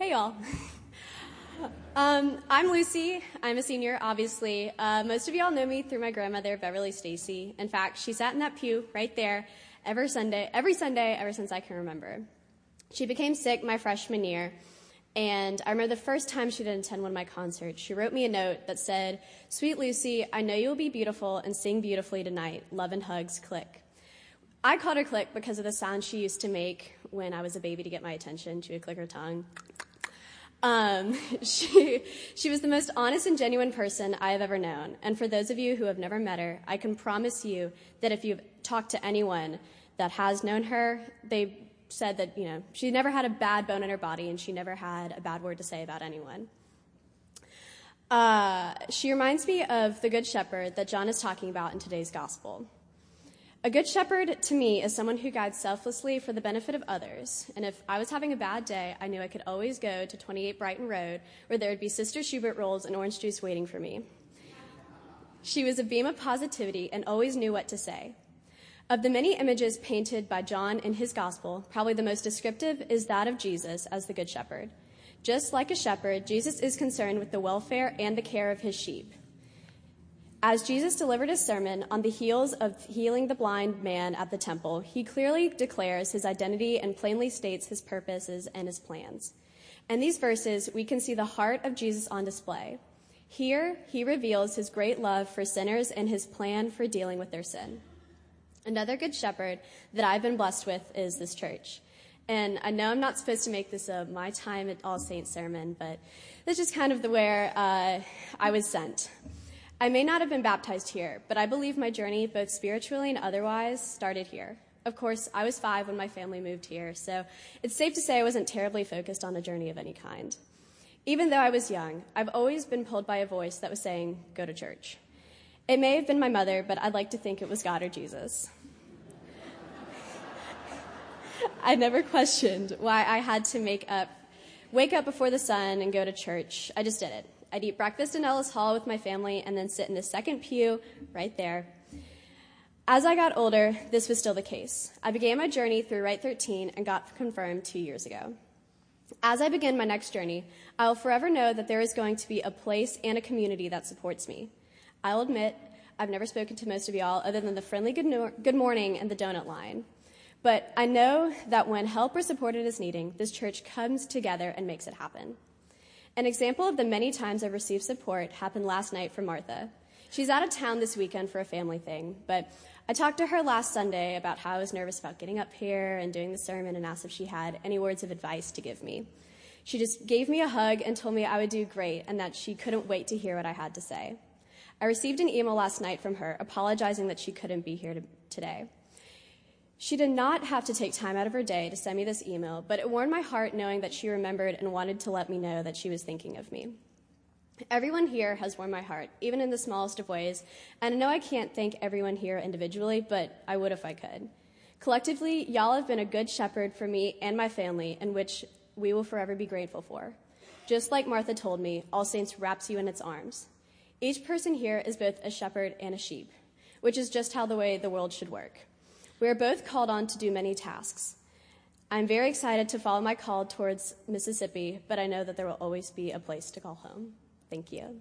Hey, y'all. um, I'm Lucy. I'm a senior, obviously. Uh, most of y'all know me through my grandmother, Beverly Stacy. In fact, she sat in that pew right there every Sunday, every Sunday ever since I can remember. She became sick my freshman year, and I remember the first time she didn't attend one of my concerts. She wrote me a note that said, "Sweet Lucy, I know you will be beautiful and sing beautifully tonight. Love and hugs, click." I called her click because of the sound she used to make when I was a baby to get my attention. She would click her tongue. Um, she, she was the most honest and genuine person I have ever known. And for those of you who have never met her, I can promise you that if you've talked to anyone that has known her, they said that, you know, she never had a bad bone in her body and she never had a bad word to say about anyone. Uh, she reminds me of the Good Shepherd that John is talking about in today's gospel. A good shepherd to me is someone who guides selflessly for the benefit of others. And if I was having a bad day, I knew I could always go to 28 Brighton Road where there would be Sister Schubert rolls and orange juice waiting for me. She was a beam of positivity and always knew what to say. Of the many images painted by John in his gospel, probably the most descriptive is that of Jesus as the Good Shepherd. Just like a shepherd, Jesus is concerned with the welfare and the care of his sheep. As Jesus delivered his sermon on the heels of healing the blind man at the temple, he clearly declares his identity and plainly states his purposes and his plans. In these verses, we can see the heart of Jesus on display. Here, he reveals his great love for sinners and his plan for dealing with their sin. Another good shepherd that I've been blessed with is this church. And I know I'm not supposed to make this a my time at All Saints sermon, but this is kind of the where uh, I was sent. I may not have been baptized here, but I believe my journey, both spiritually and otherwise, started here. Of course, I was five when my family moved here, so it's safe to say I wasn't terribly focused on a journey of any kind. Even though I was young, I've always been pulled by a voice that was saying, go to church. It may have been my mother, but I'd like to think it was God or Jesus. I never questioned why I had to make up, wake up before the sun and go to church. I just did it. I'd eat breakfast in Ellis Hall with my family and then sit in the second pew right there. As I got older, this was still the case. I began my journey through Rite 13 and got confirmed two years ago. As I begin my next journey, I will forever know that there is going to be a place and a community that supports me. I'll admit, I've never spoken to most of y'all other than the friendly good, no- good morning and the donut line. But I know that when help or support is needing, this church comes together and makes it happen. An example of the many times I've received support happened last night from Martha. She's out of town this weekend for a family thing, but I talked to her last Sunday about how I was nervous about getting up here and doing the sermon and asked if she had any words of advice to give me. She just gave me a hug and told me I would do great and that she couldn't wait to hear what I had to say. I received an email last night from her apologizing that she couldn't be here to, today. She did not have to take time out of her day to send me this email, but it warmed my heart knowing that she remembered and wanted to let me know that she was thinking of me. Everyone here has warmed my heart, even in the smallest of ways, and I know I can't thank everyone here individually, but I would if I could. Collectively, y'all have been a good shepherd for me and my family, in which we will forever be grateful for. Just like Martha told me, All Saints wraps you in its arms. Each person here is both a shepherd and a sheep, which is just how the way the world should work. We are both called on to do many tasks. I'm very excited to follow my call towards Mississippi, but I know that there will always be a place to call home. Thank you.